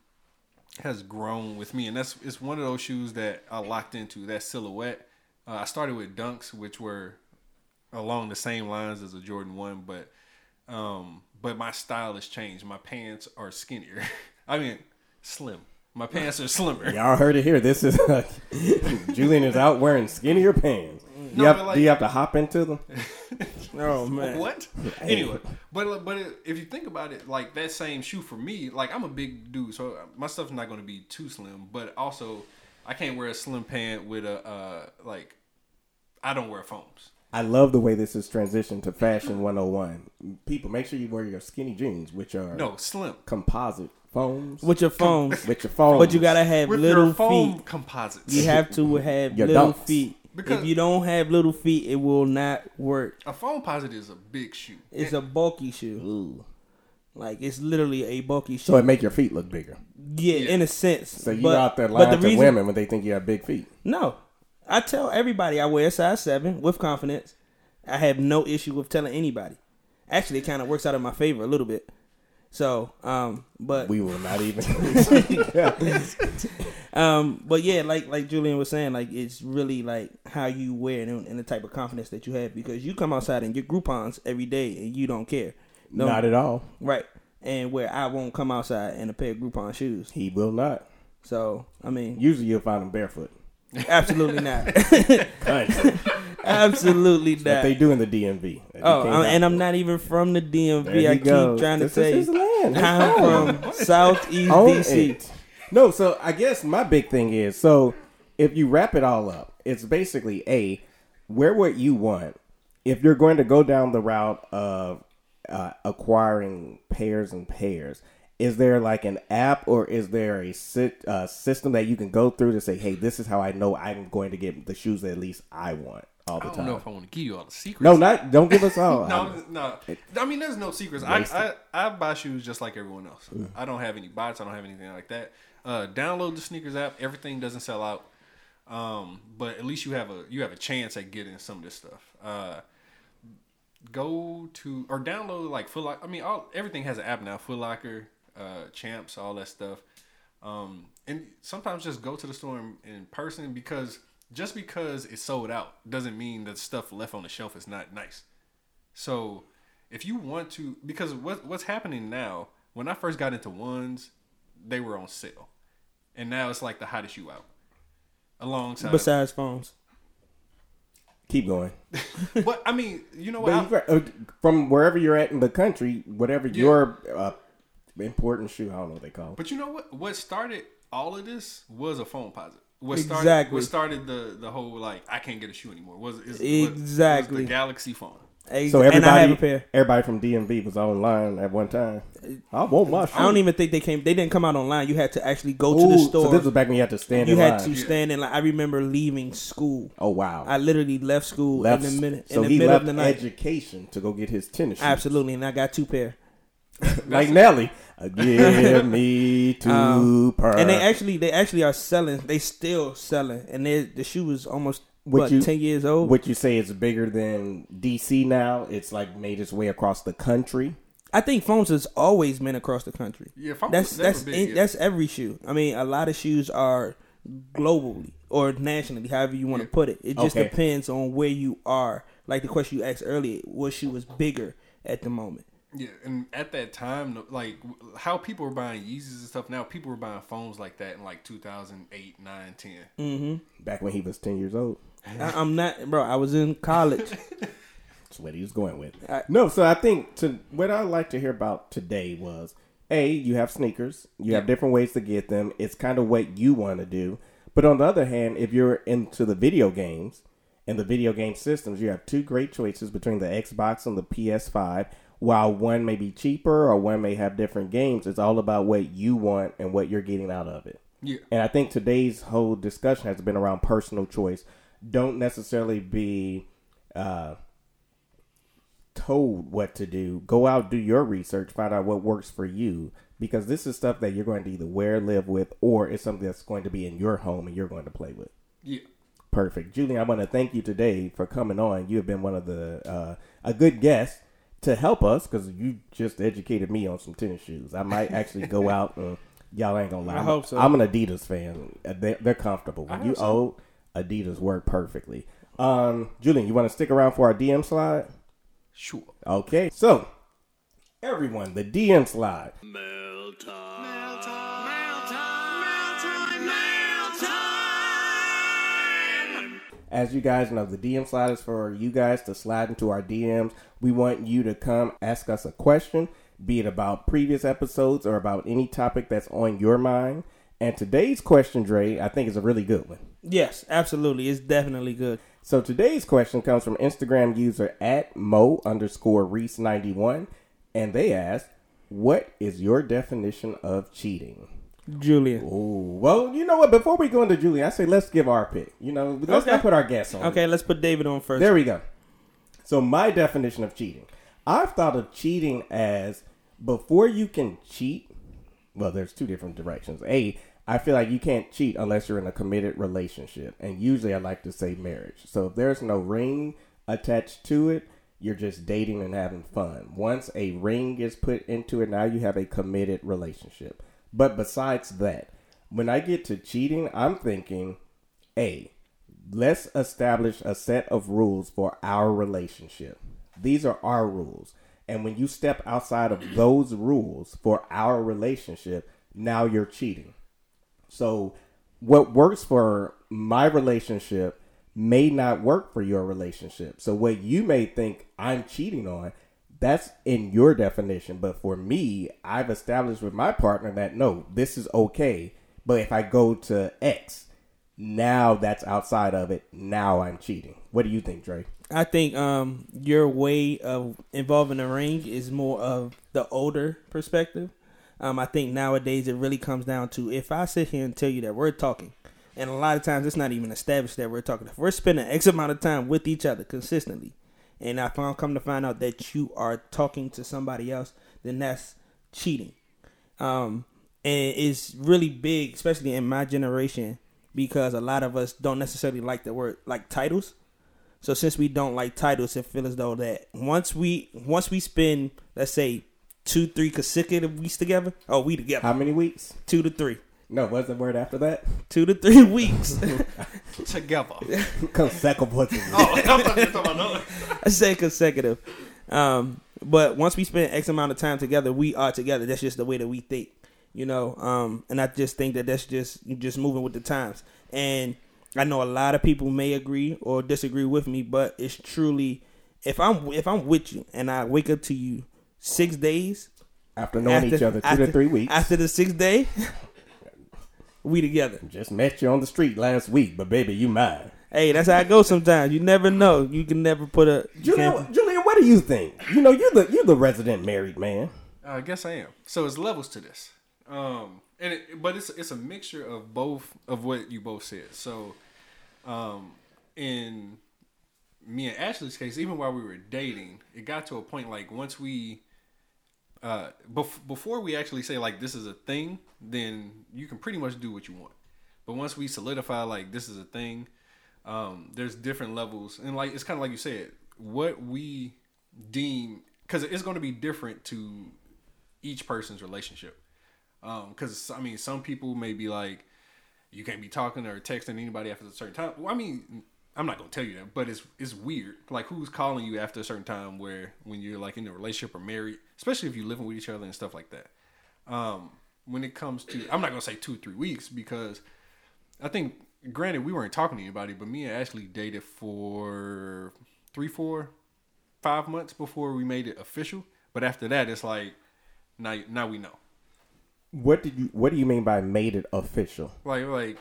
has grown with me, and that's it's one of those shoes that I locked into. That silhouette. Uh, I started with Dunks, which were along the same lines as a Jordan One, but um, but my style has changed. My pants are skinnier. I mean, slim. My pants are slimmer. Y'all heard it here. This is Julian is out wearing skinnier pants. No, you have, like- do you have to hop into them? Oh man. What? Anyway, but but if you think about it, like that same shoe for me, like I'm a big dude, so my stuff's not going to be too slim. But also, I can't wear a slim pant with a uh like. I don't wear foams. I love the way this is transitioned to Fashion 101. People, make sure you wear your skinny jeans, which are No, slim. composite foams. With your phones, with your foams. but you gotta have With little your foam feet. composites. You have to have Your little dunks. feet. Because- if you don't have little feet, it will not work. a Foamposite is a big shoe. It's a bulky shoe. Ooh. Like it's literally a bulky shoe. So it make your feet look bigger. yeah, Yeah. in a sense. So you but, out there but lying the to reason, women when they think you have big feet. No, I tell everybody I wear a size seven with confidence. I have no issue with telling anybody. Actually, it kind of works out in my favor a little bit. So, um, but We will not even. Um, but yeah, like like Julian was saying, like it's really like how you wear it and, and the type of confidence that you have because you come outside and get Groupons every day and you don't care. No, not at all. right. And where I won't come outside in a pair of Groupon shoes. He will not. So I mean, Usually you'll find him barefoot. absolutely not, Absolutely That not. they do in the DMV. Oh, I'm- and. I'm not even from the DMV. I keep goes. trying to This tell is his you, land. His I'm home. from Southeast Own DC. it. No, so I guess my big thing is so if you wrap it all up, it's basically a where would you want if you're going to go down the route of uh, acquiring pairs and pairs. Is there like an app or is there a sit, uh, system that you can go through to say, "Hey, this is how I know I'm going to get the shoes that at least I want all I the don't time"? know if I want to give you all the secrets. No, not don't give us all. no, no. I mean, there's no secrets. I, I I buy shoes just like everyone else. I don't have any bots. I don't have anything like that. Uh, download the SNKRS app. Everything doesn't sell out, um, but at least you have a you have a chance at getting some of this stuff. Uh, go to or download like Foot Locker. I mean, all everything has an app now. Foot Locker, uh, Champs, all that stuff. Um, and sometimes just go to the store in, in person because just because it's sold out doesn't mean that stuff left on the shelf is not nice. So if you want to, because what what's happening now? When I first got into ones, they were on sale, and now it's like the hottest shoe out. Alongside, Besides foams, Keep going. but I mean, you know what? Uh, from wherever you're at in the country, whatever your uh, important shoe, I don't know what they call. it. But you know what? What started all of this was a Foamposite. What started Exactly. what started the the whole like I can't get a shoe anymore was is Exactly. was the Galaxy Foam. Ex- So and I have everybody, a pair. everybody from DMV was online at one time. Uh, I want my. I don't even think they came. They didn't come out online. You had to actually go to the store. So this was back when you had to stand you in had line. to stand in line. I remember leaving school. oh wow! I literally left school left. in the minute so in the he middle left of the night. education to go get his tennis shoes. Absolutely, and I got two pair. like Nelly. Give me two Um, per. And they actually they actually are selling. They still selling, and the shoe was almost Would what you- ten years old. Would you say it's bigger than DC now? It's like made its way across the country. I think foams has always been across the country. Yeah, foams that's never that's been, in- yeah. that's every shoe. I mean, a lot of shoes are globally or nationally, however you want to put it. It just Okay. depends on where you are. Like the question you asked earlier, what shoe was bigger at the moment? Yeah, and at that time, like how people were buying Yeezys and stuff. Now people were buying foams like that in like 2008, 9, 10. Mm-hmm. Back when he was ten years old. I, I'm not, bro. I was in college. That's what he was going with. I- no, so I think to what I like to hear about today was a you have sneakers, you have different ways to get them. It's kind of what you want to do. But on the other hand, if you're into the video games and the video game systems, you have two great choices between the Xbox and the PS5. While one may be cheaper or one may have different games, it's all about what you want and what you're getting out of it. Yeah, And I think today's whole discussion has been around personal choice. Don't necessarily be uh, told what to do. Go out, do your research, find out what works for you. Because this is stuff that you're going to either wear, live with, or it's something that's going to be in your home and you're going to play with. yeah. Perfect. Julian, I want to thank you today for coming on. You have been one of the, uh, a good guest to help us because you just educated me on some tennis shoes. I might actually go out and, y'all ain't going to lie. I hope so. I'm an Adidas fan. Uh, They, they're comfortable. When you hope so. old, Adidas work perfectly. Um, Julian, you want to stick around for our DM slide? Sure. Okay, so everyone, the DM slide. As you guys know, the DM slide is for you guys to slide into our DMs. We want you to come ask us a question, be it about previous episodes or about any topic that's on your mind. And today's question, Dre, I think is a really good one. yes, absolutely. It's definitely good. So today's question comes from Instagram user at mo underscore reese ninety one, and they ask, "What is your definition of cheating?" Julian. Ooh, well, you know what? Before we go into Julie, I say let's give our pick. You know, let's Okay. not put our guests on. Okay, let's put David on first. There we go. So my definition of cheating, I've thought of cheating as before you can cheat. Well, there's two different directions. A, I feel like you can't cheat unless you're in a committed relationship, and usually I like to say marriage. So if there's no ring attached to it, you're just dating and having fun. Once a ring is put into it, now you have a committed relationship. But besides that, when I get to cheating, I'm thinking, A, let's establish a set of rules for our relationship. These are our rules. And when you step outside of those rules for our relationship, now you're cheating. So, what works for my relationship may not work for your relationship. So, what you may think I'm cheating on, that's in your definition. But for me, I've established with my partner that no, this is okay. But if I go to X, now that's outside of it. Now I'm cheating. What do you think, Dre? I think um your way of involving the ring is more of the older perspective. Um, I think nowadays it really comes down to if I sit here and tell you that we're talking, and a lot of times it's not even established that we're talking. If we're spending X amount of time with each other consistently, and I found come to find out that you are talking to somebody else, then that's cheating. Um, and it's really big, especially in my generation, because a lot of us don't necessarily like the word like titles. So since we don't like titles, it feels as though that once we once we spend let's say two three consecutive weeks together, oh we together How many weeks? two to three, No, what's the word after that? two to three weeks. Together. Consecutive. oh, I thought you were talking about. I say consecutive. Um, but once we spend X amount of time together, we are together. That's just the way that we think, you know. Um, and I just think that that's just just moving with the times. And I know a lot of people may agree or disagree with me, but it's truly if I'm if I'm with you and I wake up to you six days After knowing each other two to three weeks. after the sixth day, we together. Just met you on the street last week, but baby, you mine. Hey, that's how it goes sometimes. You never know. You can never put a you Julian, Julian, what do you think? You know, you're the you're the resident married man. I guess I am. So it's levels to this. Um, and it, but it's it's a mixture of both of what you both said. So, um, in me and Ashley's case, even while we were dating, it got to a point like once we, uh, bef- before we actually say like this is a thing, then you can pretty much do what you want. But once we solidify like this is a thing, um, there's different levels, and like it's kind of like you said, what we deem because it's going to be different to each person's relationship. Because I mean, some people may be like, you can't be talking or texting anybody after a certain time. Well, I mean, I'm not gonna tell you that, but it's it's weird. Like, who's calling you after a certain time where when you're like in a relationship or married, especially if you're living with each other and stuff like that. Um, when it comes to, I'm not gonna say two three weeks because I think, granted, we weren't talking to anybody, but me and Ashley dated for three, four, five months before we made it official. But after that, it's like now now we know. What did you What do you mean by made it official? Like like,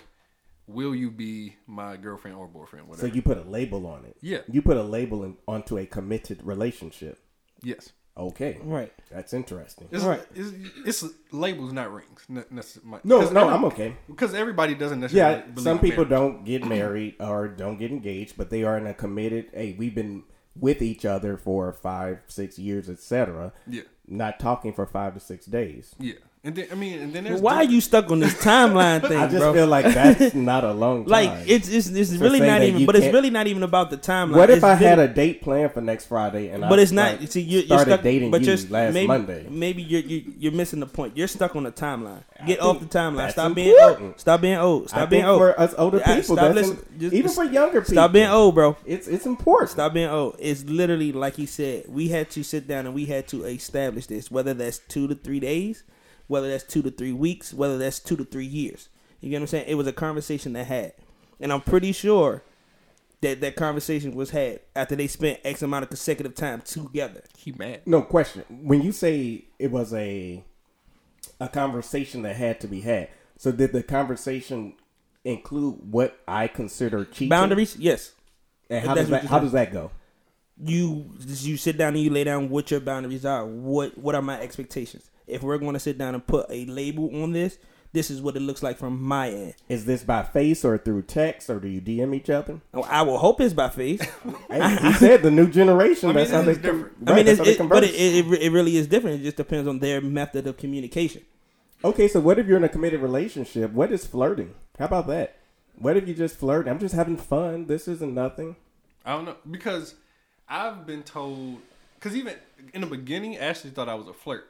will you be my girlfriend or boyfriend? Whatever. So you put a label on it. Yeah. You put a label in, onto a committed relationship. yes. Okay. Right. That's interesting. It's, Right. it's, it's labels, not rings. Ne- nece- my- No, 'cause no, every- I'm okay. Because everybody doesn't necessarily. Yeah, believe some people marriage. don't get married or don't get engaged, but they are in a committed. Hey, we've been with each other for five, six years, etc. Yeah, Not talking for five to six days. yeah, and then I mean, and then there's Why are you stuck on this timeline thing, I just bro? feel like that's not a long time. like it's it's, it's really not even, but it's can't- really not even about the timeline. what if It's I had a date planned for next Friday and But I it's not. like, see, you're, you're started stuck. dating but you you're last maybe, Monday? Maybe you're, you're you're missing the point. You're stuck on the timeline. Get I off the timeline. Stop being important. old. Stop being old. I Stop being think old. for us older Yeah, people, stop that's listening. im- Just- even for younger people. Stop being old, bro. It's it's important. Stop being old. It's literally like he said. We had to sit down and we had to establish this. Whether that's two to three days, whether that's two to three weeks, whether that's two to three years. You get what I'm saying? It was a conversation that had, and I'm pretty sure that that conversation was had after they spent X amount of consecutive time together. He mad. No question. When you say it was a a conversation that had to be had, so did the conversation include what I consider cheating? Boundaries, yes. And how does that how does that go? you you sit down and you lay down what your boundaries are. What what are my expectations? If we're going to sit down and put a label on this, this is what it looks like from my end. Is this by face or through text or do you DM each other? Oh, I will hope it's by face. Hey, he said the new generation. I mean, that's how they is com- different. Right, I mean, that's it's, how they it, but it, it, it it really is different. It just depends on their method of communication. Okay, so what if you're in a committed relationship? What is flirting? How about that? What if you just flirt? I'm just having fun. This isn't nothing. I don't know because I've been told because even in the beginning, Ashley thought I was a flirt,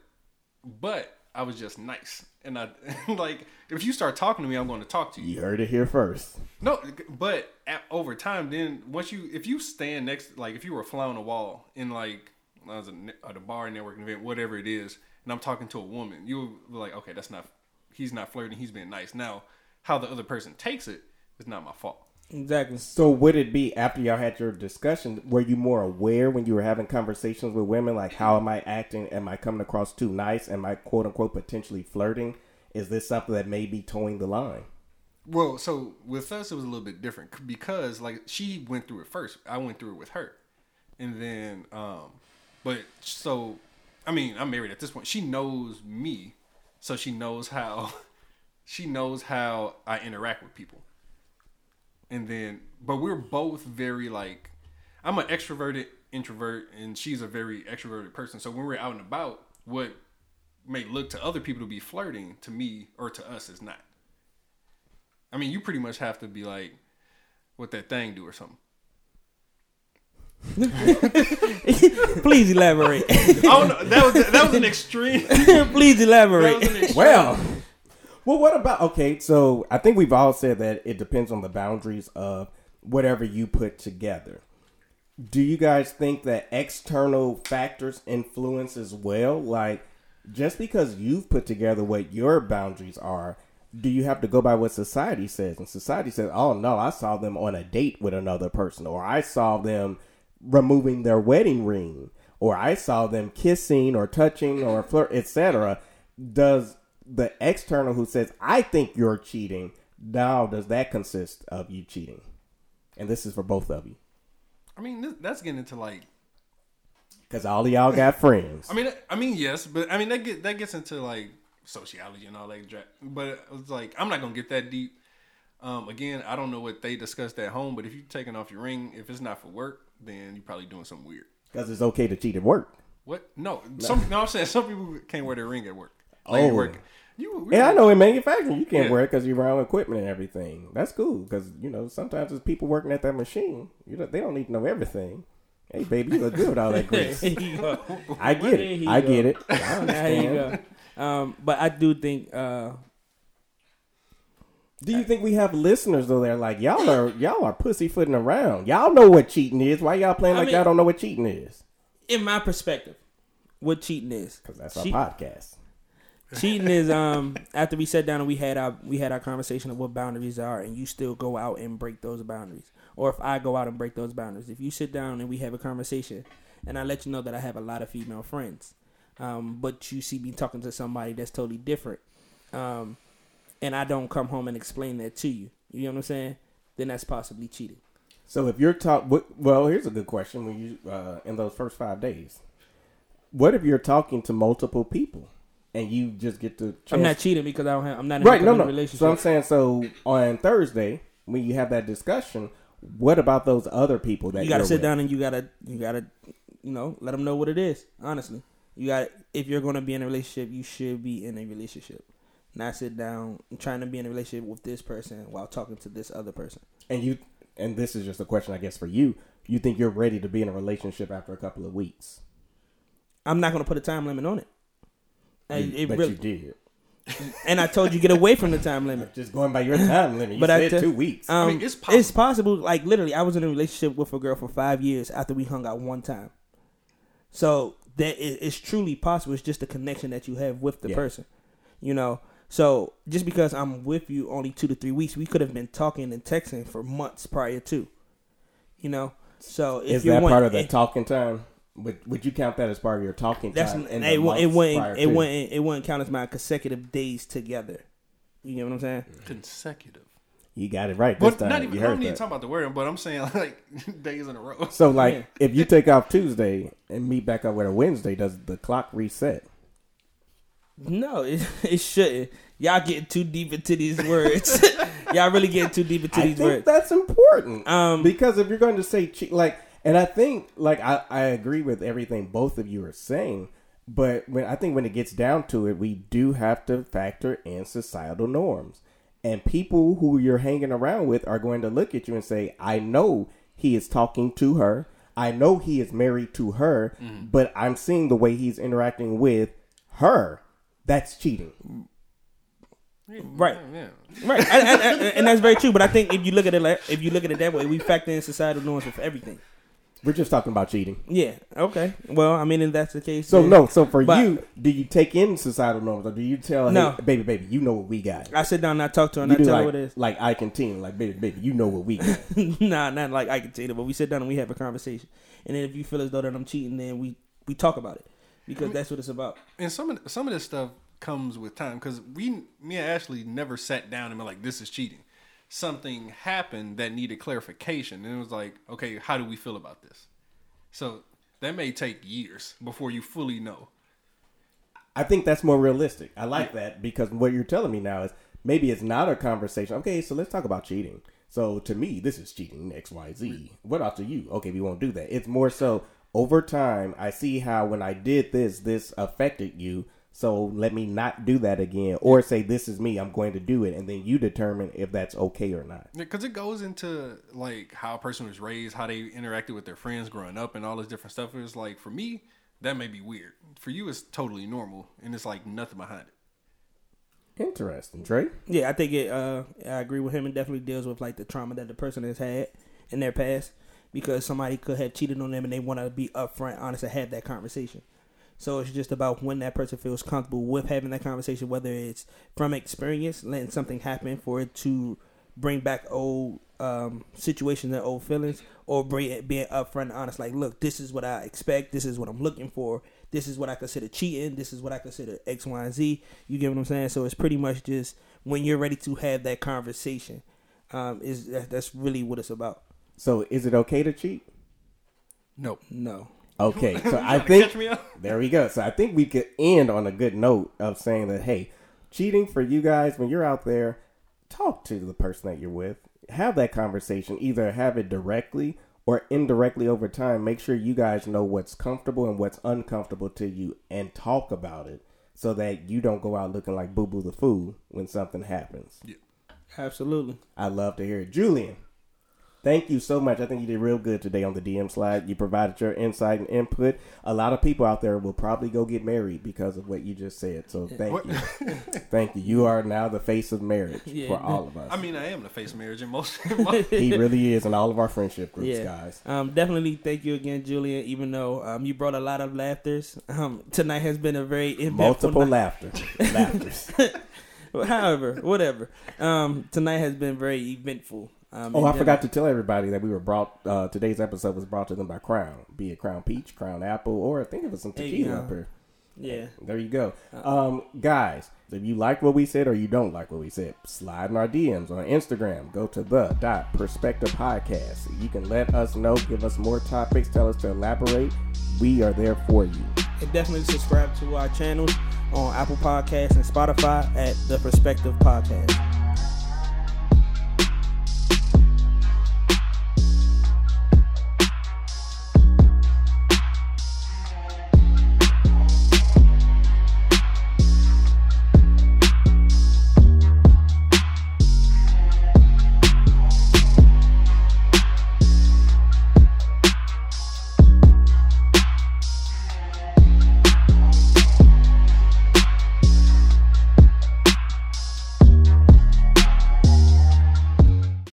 but I was just nice. And I like if you start talking to me, I'm going to talk to you. You heard it here first. No, but at, over time, then once you if you stand next, like if you were a fly on the wall in like I was at a bar networking event, whatever it is, and I'm talking to a woman, you'll be like, okay, that's not he's not flirting, he's being nice. Now, how the other person takes it is not my fault. Exactly. So would it be after y'all had your discussion? Were you more aware when you were having conversations with women, like how am I acting? Am I coming across too nice? Am I quote unquote potentially flirting? Is this something that may be toeing the line? Well, so with us, it was a little bit different because like she went through it first. I went through it with her, and then, um, but so, I mean, I'm married at this point. She knows me, so she knows how, she knows how I interact with people. And then, but we're both very like, I'm an extroverted introvert, and she's a very extroverted person. So when we're out and about, what may look to other people to be flirting to me or to us is not. I mean, you pretty much have to be like, what that thing do or something. Please elaborate. Oh no, that was that was an extreme. Please elaborate. was an extreme. Well, well, what about okay? So I think we've all said that it depends on the boundaries of whatever you put together. Do you guys think that external factors influence as well? Like, just because you've put together what your boundaries are, do you have to go by what society says? And society says, "Oh no, I saw them on a date with another person, or I saw them removing their wedding ring, or I saw them kissing or touching or flirt, etc." Does the external who says, "I think you're cheating," now does that consist of you cheating? And this is for both of you. I mean, this, that's getting into like Because all of y'all got friends. I mean, I mean, yes, but I mean that get that gets into like sociology and all that. dra- But it's like I'm not gonna get that deep. Um, again, I don't know what they discussed at home, but if you're taking off your ring, if it's not for work, then you're probably doing something weird. Because it's okay to cheat at work. What? No, some. No, I'm saying some people can't wear their ring at work. Like Oh. work. You. Yeah, I know in manufacturing you can't Yeah. wear it because you're around equipment and everything. That's cool because you know sometimes there's people working at that machine. You know they don't need to know everything. Hey, baby, you look good with all that grease. There you go. I get it. I go. get it. I There you understand. go. Um, but I do think uh, Do you think we have listeners though? They're like y'all are y'all are pussyfooting around. Y'all know what cheating is. Why y'all playing I like mean- y'all don't know what cheating is? in my perspective, what cheating is. Because that's our podcast. Cheating is um after we sat down and we had our we had our conversation of what boundaries are and you still go out and break those boundaries. Or if i go out and break those boundaries. If you sit down and we have a conversation and i let you know that i have a lot of female friends um but you see me talking to somebody that's totally different um and i don't come home and explain that to you. You know what i'm saying? Then that's possibly cheating. So if you're talk, well, here's a good question. When you uh, in those first five days, what if you're talking to multiple people and you just get to? i'm not cheating because i don't have i'm not in right. a No, no. relationship So I'm saying, so on Thursday when you have that discussion, what about those other people that you gotta sit with? down and you gotta you gotta you know let them know what it is honestly you got if you're gonna be in a relationship you should be in a relationship not sit down trying to be in a relationship with this person while talking to this other person and you and this is just a question, I guess, for you. You think you're ready to be in a relationship after a couple of weeks? i'm not gonna put a time limit on it And You- it but really- you did. and i told you get away from the time limit Just going by your time limit. You But I said tell- two weeks. um, mean, it's it's possible like literally i was in a relationship with a girl for five years after we hung out one time so that it's truly possible it's just the connection that you have with the Yeah. person you know so just because i'm with you only two to three weeks we could have been talking and texting for months prior to you know so if is you that want- part of the it- talking time? Would, would you count that as part of your talking that's time? in it, the wou- it months wouldn't it to? wouldn't it wouldn't count as my consecutive days together you get what i'm saying Consecutive. You got it right this But time. not even. you I don't heard need to that. talk about the word, but I'm saying like days in a row. So, like, Yeah. if you take off Tuesday and meet back up with a Wednesday, does the clock reset? No, it, it shouldn't. Y'all getting too deep into these words. Y'all really getting too deep into I these think words. that's important. Um, because if you're going to say like, and I think, like, I, I agree with everything both of you are saying, but when I think when it gets down to it, we do have to factor in societal norms. And people who you're hanging around with are going to look at you and say, I know he is talking to her. I know he is married to her, mm-hmm. but I'm seeing the way he's interacting with her. That's cheating. Right. Yeah. right, and, and- and- and that's very true. But I think if you look at it like if you look at it that way, we factor in societal norms with everything. We're just talking about cheating. Yeah. Okay. Well, I mean, if that's the case, So then- no, so for But- you, do you take in societal norms or do you tell, No. hey, baby, baby, you know what we got? I sit down and I talk to her and You I do tell like, her what it is. like I continue, like baby, baby, you know what we got. nah, not like I can tell you, but we sit down and we have a conversation. And then if you feel as though that I'm cheating, then we we talk about it because that's what it's about. And some of some of this stuff comes with time because we, me and Ashley, never sat down and been like, "This is cheating." Something happened that needed clarification, and it was like, "Okay, how do we feel about this?" So that may take years before you fully know. I think that's more realistic. I like that because what you're telling me now is maybe it's not a conversation. Okay, so let's talk about cheating. So to me, this is cheating X, Y, Z. What to you? Okay, we won't do that. It's more so over time. I see how when I did this, this affected you. So let me not do that again, or say this is me. I'm going to do it, and then you determine if that's okay or not. Because it goes into like how a person was raised, how they interacted with their friends growing up, and all this different stuff. It's like for me, that may be weird. For you, it's totally normal, and it's like nothing behind it. Interesting, Trey. Yeah, I think it. Uh, I agree with him. It definitely deals with like the trauma that the person has had in their past, because somebody could have cheated on them and they want to be upfront, honest, and have that conversation. So it's just about when that person feels comfortable with having that conversation, whether it's from experience, letting something happen for it to bring back old um, situations and old feelings, or bring it, being upfront and honest. Like, look, this is what I expect. This is what I'm looking for. This is what I consider cheating. This is what I consider X, Y, and Z. You get what I'm saying? So it's pretty much just when you're ready to have that conversation. Um, is that, that's really what it's about? So is it okay to cheat? Nope. No, Okay, so I think catch me up? there we go. So I think we could end on a good note of saying that hey, cheating for you guys when you're out there, talk to the person that you're with, have that conversation. Either have it directly or indirectly over time. Make sure you guys know what's comfortable and what's uncomfortable to you, and talk about it so that you don't go out looking like Boo Boo the fool when something happens. Absolutely. I love to hear it. Julian, thank you so much. I think you did real good today on the DM slide. You provided your insight and input. A lot of people out there will probably go get married because of what you just said. So thank What? you. thank you. You are now the face of marriage Yeah. for all of us. I mean, I am the face of marriage in most. in most- he really is in all of our friendship groups, Yeah. guys. Um, definitely thank you again, Julian. Even though um, you brought a lot of laughters, um, tonight has been a very eventful Multiple night. laughter. Laughters. However, whatever. Um, tonight has been very eventful. Um, Oh, I forgot to tell everybody that we were brought. Uh, today's episode was brought to them by Crown, be it Crown Peach, Crown Apple, or I think it was some tequila up here. Yeah. There you go. Um, guys, if you like what we said or you don't like what we said, slide in our DMs on Instagram. Go to the dot perspective podcast. You can let us know, give us more topics, tell us to elaborate. We are there for you. And definitely subscribe to our channels on Apple Podcasts and Spotify at the Perspective Podcast.